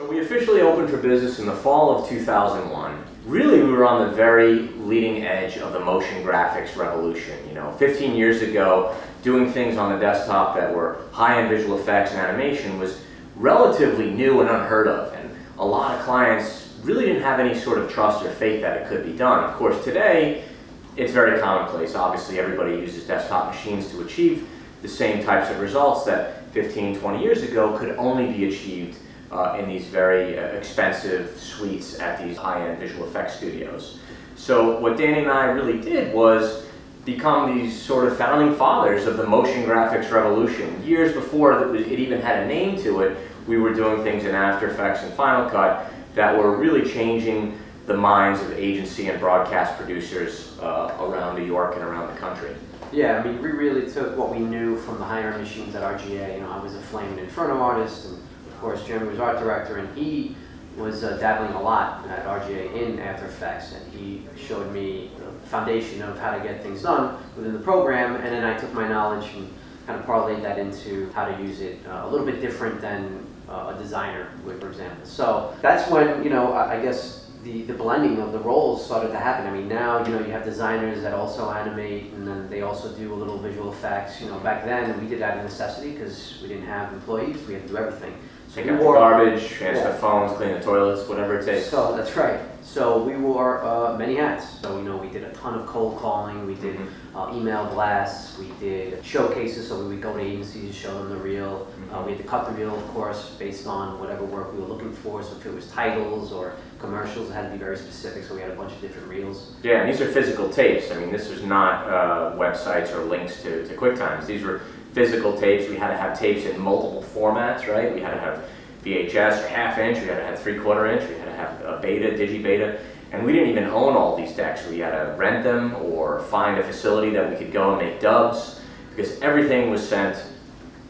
So we officially opened for business in the fall of 2001. Really, we were on the very leading edge of the motion graphics revolution. You know, 15 years ago, doing things on the desktop that were high-end visual effects and animation was relatively new and unheard of. And a lot of clients really didn't have any sort of trust or faith that it could be done. Of course, today, it's very commonplace. Obviously, everybody uses desktop machines to achieve the same types of results that 15, 20 years ago could only be achieved uh, in these very uh, expensive suites at these high-end visual effects studios. So what Danny and I really did was become these sort of founding fathers of the motion graphics revolution. Years before it even had a name to it, we were doing things in After Effects and Final Cut that were really changing the minds of agency and broadcast producers uh, around New York and around the country. Yeah, I mean, we really took what we knew from the higher machines at RGA. You know, I was a Flame and Inferno artist, and of course, Jeremy was art director, and he was uh, dabbling a lot at RGA in After Effects, and he showed me the foundation of how to get things done within the program, and then I took my knowledge and kind of parlayed that into how to use it uh, a little bit different than uh, a designer would, for example. So that's when, you know, I, I guess the, the blending of the roles started to happen. I mean, now, you know, you have designers that also animate and then they also do a little visual effects. You know, back then we did that of necessity because we didn't have employees. We had to do everything. Pick up the garbage, transfer yeah. phones, clean the toilets, whatever it takes. So that's right. So we wore uh, many hats. So you know, we did a ton of cold calling. We did mm-hmm. uh, email blasts. We did showcases. So we would go to agencies show them the reel. Uh, mm-hmm. we had to cut the reel, of course, based on whatever work we were looking for. So if it was titles or commercials, it had to be very specific. So we had a bunch of different reels. Yeah, and these are physical tapes. I mean, this was not uh, websites or links to, to QuickTimes. These were physical tapes. We had to have tapes in multiple formats, right? We had to have VHS or half inch, we had to have three quarter inch, we had to have a beta, digi-beta, and we didn't even own all these decks. We had to uh, rent them or find a facility that we could go and make dubs because everything was sent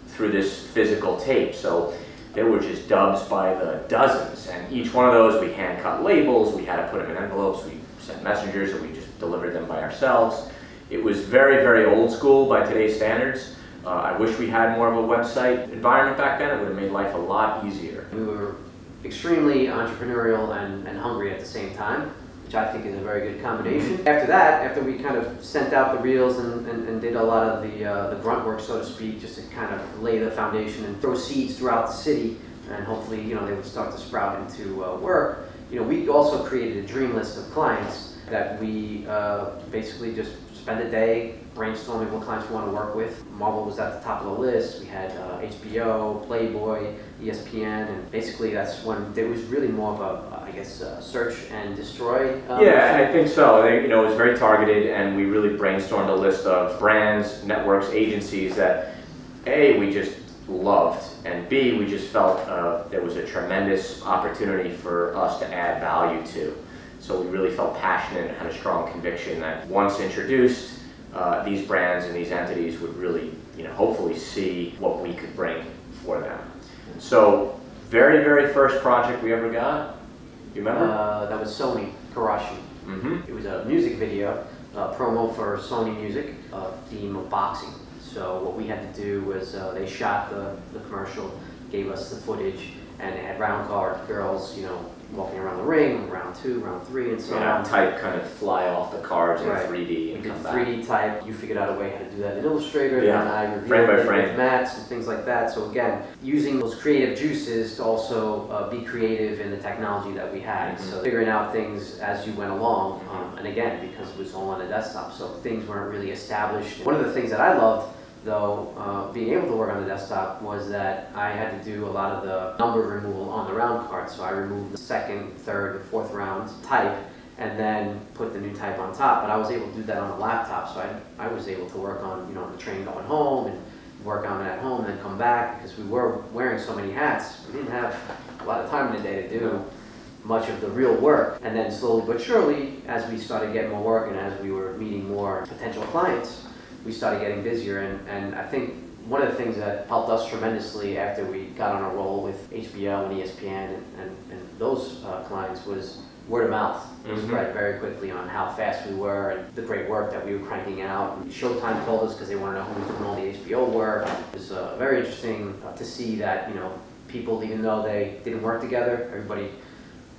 through this physical tape. So there were just dubs by the dozens, and each one of those we hand cut labels, we had to put them in envelopes, we sent messengers, and we just delivered them by ourselves. It was very, very old school by today's standards. Uh, I wish we had more of a website environment back then. It would have made life a lot easier. We were extremely entrepreneurial and, and hungry at the same time, which I think is a very good combination. Mm-hmm. After that, after we kind of sent out the reels and, and, and did a lot of the, uh, the grunt work, so to speak, just to kind of lay the foundation and throw seeds throughout the city, and hopefully, you know, they would start to sprout into uh, work. You know, we also created a dream list of clients that we uh, basically just spend a day brainstorming what clients we want to work with. Marvel was at the top of the list. We had uh, HBO, Playboy, ESPN, and basically that's when there was really more of a, I guess, uh, search and destroy. Um, yeah, I think so. you know, it was very targeted, and we really brainstormed a list of brands, networks, agencies that, A, we just loved, and B, we just felt uh, there was a tremendous opportunity for us to add value to. So we really felt passionate and had a strong conviction that once introduced, uh, these brands and these entities would really, you know, hopefully see what we could bring for them. So, very, very first project we ever got, you remember? Uh, that was Sony Karashi. Mm-hmm. It was a music video, a promo for Sony Music, a theme of boxing. So what we had to do was uh, they shot the, the commercial, gave us the footage, and it had round card girls, you know, walking around the ring, round two, round three, and so yeah, on. type kind of fly off the cards right. in 3D and come 3D type, you figured out a way how to do that in Illustrator, yeah. and I reviewed frame by it frame. with mats and things like that. So again, using those creative juices to also uh, be creative in the technology that we had. Mm-hmm. So figuring out things as you went along, um, and again, because it was all on a desktop, so things weren't really established. One of the things that I loved though, uh, being able to work on the desktop was that I had to do a lot of the number removal on the round card. So I removed the second, third, and fourth round type and then put the new type on top. But I was able to do that on a laptop, so I, I was able to work on, you know, the train going home and work on it at home and then come back because we were wearing so many hats. We didn't have a lot of time in the day to do much of the real work. And then slowly but surely, as we started getting more work and as we were meeting more potential clients, we started getting busier. And, and I think one of the things that helped us tremendously after we got on a roll with HBO and ESPN and, and, and those uh, clients was word of mouth mm-hmm. spread very quickly on how fast we were and the great work that we were cranking out. And Showtime told us because they wanted to know who was doing all the HBO work. It was uh, very interesting uh, to see that, you know, people, even though they didn't work together, everybody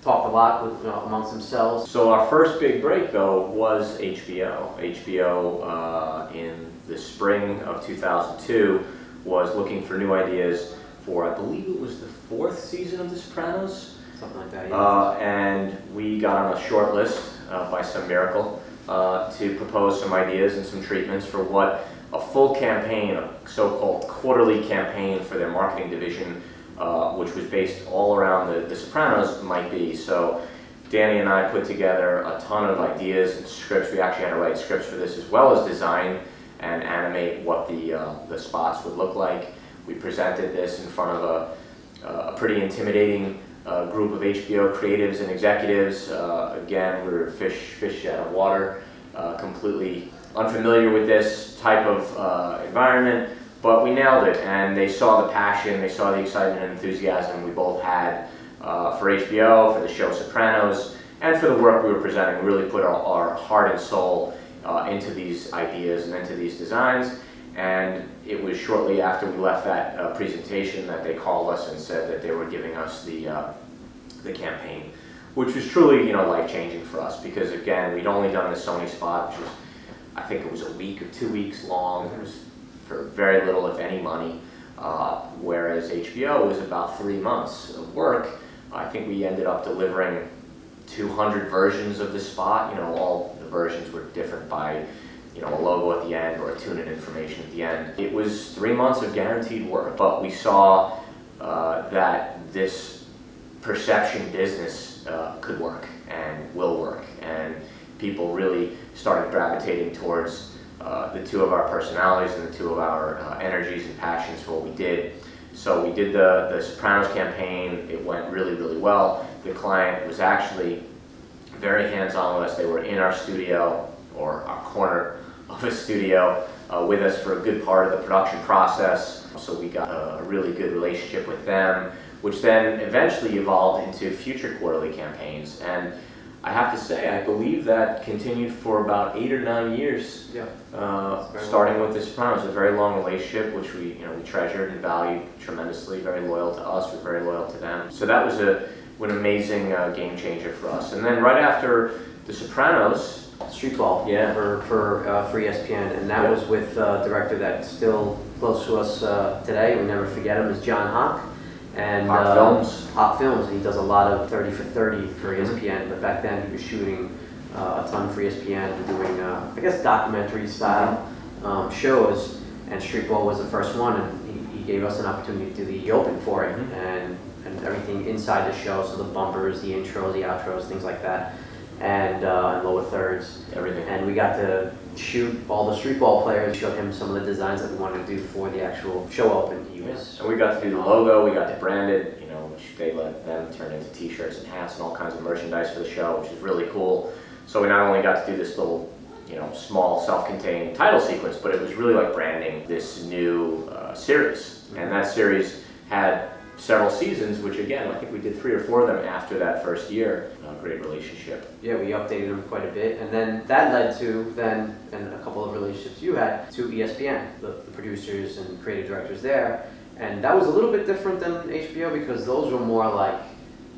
talked a lot with, amongst themselves. So our first big break though was HBO. HBO uh, in the spring of 2002 was looking for new ideas for I believe it was the fourth season of The Sopranos. Something like that, yeah. Uh, and we got on a short list uh, by some miracle uh, to propose some ideas and some treatments for what a full campaign, a so-called quarterly campaign for their marketing division, uh, which was based all around the, the Sopranos, might be. So Danny and I put together a ton of ideas and scripts. We actually had to write scripts for this as well as design and animate what the, uh, the spots would look like. We presented this in front of a, a pretty intimidating uh, group of HBO creatives and executives. Uh, again, we were fish, fish out of water, uh, completely unfamiliar with this type of uh, environment, but we nailed it. And they saw the passion, they saw the excitement and enthusiasm we both had uh, for HBO, for the show Sopranos, and for the work we were presenting. We really put our, our heart and soul uh, into these ideas and into these designs. And it was shortly after we left that uh, presentation that they called us and said that they were giving us the, uh, the campaign, which was truly, you know, life-changing for us because again, we'd only done the Sony spot, which was, I think it was a week or two weeks long. Was for very little, if any, money. Uh, whereas HBO was about three months of work. I think we ended up delivering 200 versions of the spot. You know, all the versions were different by you know, a logo at the end or a tune-in information at the end. It was three months of guaranteed work, but we saw uh, that this perception business uh, could work and will work, and people really started gravitating towards uh, the two of our personalities and the two of our uh, energies and passions for what we did. So we did the, the Sopranos campaign, it went really, really well. The client was actually very hands-on with us. They were in our studio or our corner of a studio uh, with us for a good part of the production process. So we got a really good relationship with them, which then eventually evolved into future quarterly campaigns. And I have to say, I believe that continued for about eight or nine years. Yeah. Uh, starting with The Sopranos, a very long relationship, which we, you know, we treasured and valued tremendously. Very loyal to us, we're very loyal to them. So that was a, an amazing uh, game changer for us. And then right after The Sopranos, Street Ball Yeah. for, for, uh, for ESPN, and that Yeah. was with a director that's still close to us uh, today. We never forget him. Is Jon Hock, and Hock uh, Films. Hock Films. He does a lot of 30 for 30 for Mhm. ESPN, but back then he was shooting uh, a ton for ESPN, and doing uh, I guess documentary style um, shows. And Streetball was the first one, and he, he gave us an opportunity to do the open for it, Mhm. and and everything inside the show, so the bumpers, the intros, the outros, things like that, and, uh, and lower thirds. everything. And we got to shoot all the street ball players, showed him some of the designs that we wanted to do for the actual show open. He was, And we got to do the logo, we got to brand it, you know, which they let them turn into t-shirts and hats and all kinds of merchandise for the show, which is really cool. So we not only got to do this little, you know, small self-contained title sequence, but it was really like branding this new uh, series. And that series had several seasons, which again, I think we did three or four of them after that first year. A great relationship. yeah, we updated them quite a bit. And then that led to then, and a couple of relationships you had, to ESPN, the, the producers and creative directors there. And that was a little bit different than HBO because those were more like,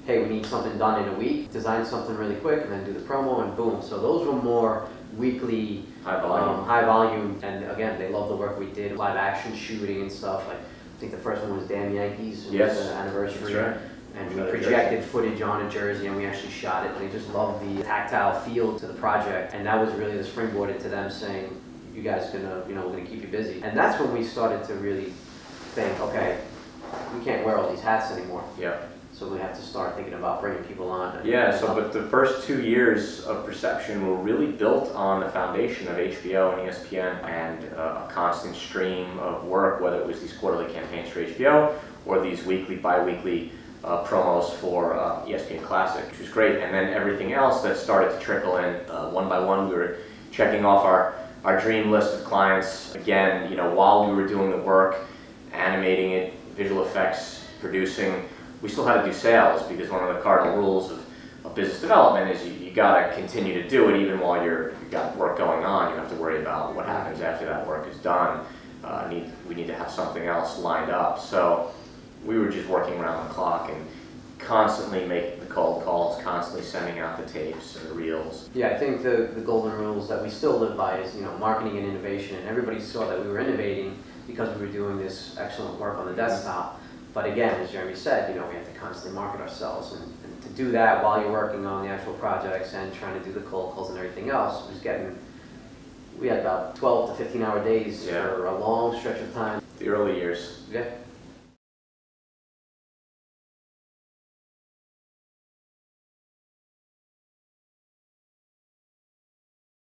hey, we need something done in a week, design something really quick, and then do the promo, and boom. So those were more weekly High volume. Um, high volume, and again, they love the work we did, live action shooting and stuff. Like, think the first one was Damn Yankees, it was the uh, anniversary. That's right. And we projected footage on a jersey and we actually shot it. And they just loved the tactile feel to the project. And that was really the springboard into them saying, you guys gonna, you know, we're gonna keep you busy. And that's when we started to really think, okay, we can't wear all these hats anymore. Yeah. So we have to start thinking about bringing people on. and- Yeah, so but the first two years of Perception were really built on the foundation of HBO and ESPN and uh, a constant stream of work, whether it was these quarterly campaigns for HBO or these weekly, bi-weekly uh, promos for uh, ESPN Classic, which was great. And then everything else that started to trickle in uh, one by one, we were checking off our, our dream list of clients. Again, you know, while we were doing the work, animating it, visual effects, producing, we still had to do sales because one of the cardinal rules of, of business development is you, you gotta continue to do it even while you're, you got work going on. You don't have to worry about what happens after that work is done. Uh, need, we need to have something else lined up. So we were just working around the clock and constantly making the cold calls, constantly sending out the tapes and the reels. Yeah, I think the, the golden rules that we still live by is, you know, marketing and innovation, and everybody saw that we were innovating because we were doing this excellent work on the desktop. But again, as Jeremy said, you know, we have to constantly market ourselves, and, and to do that while you're working on the actual projects and trying to do the cold calls and everything else was getting, we had about twelve to fifteen hour days Yeah. for a long stretch of time. The early years.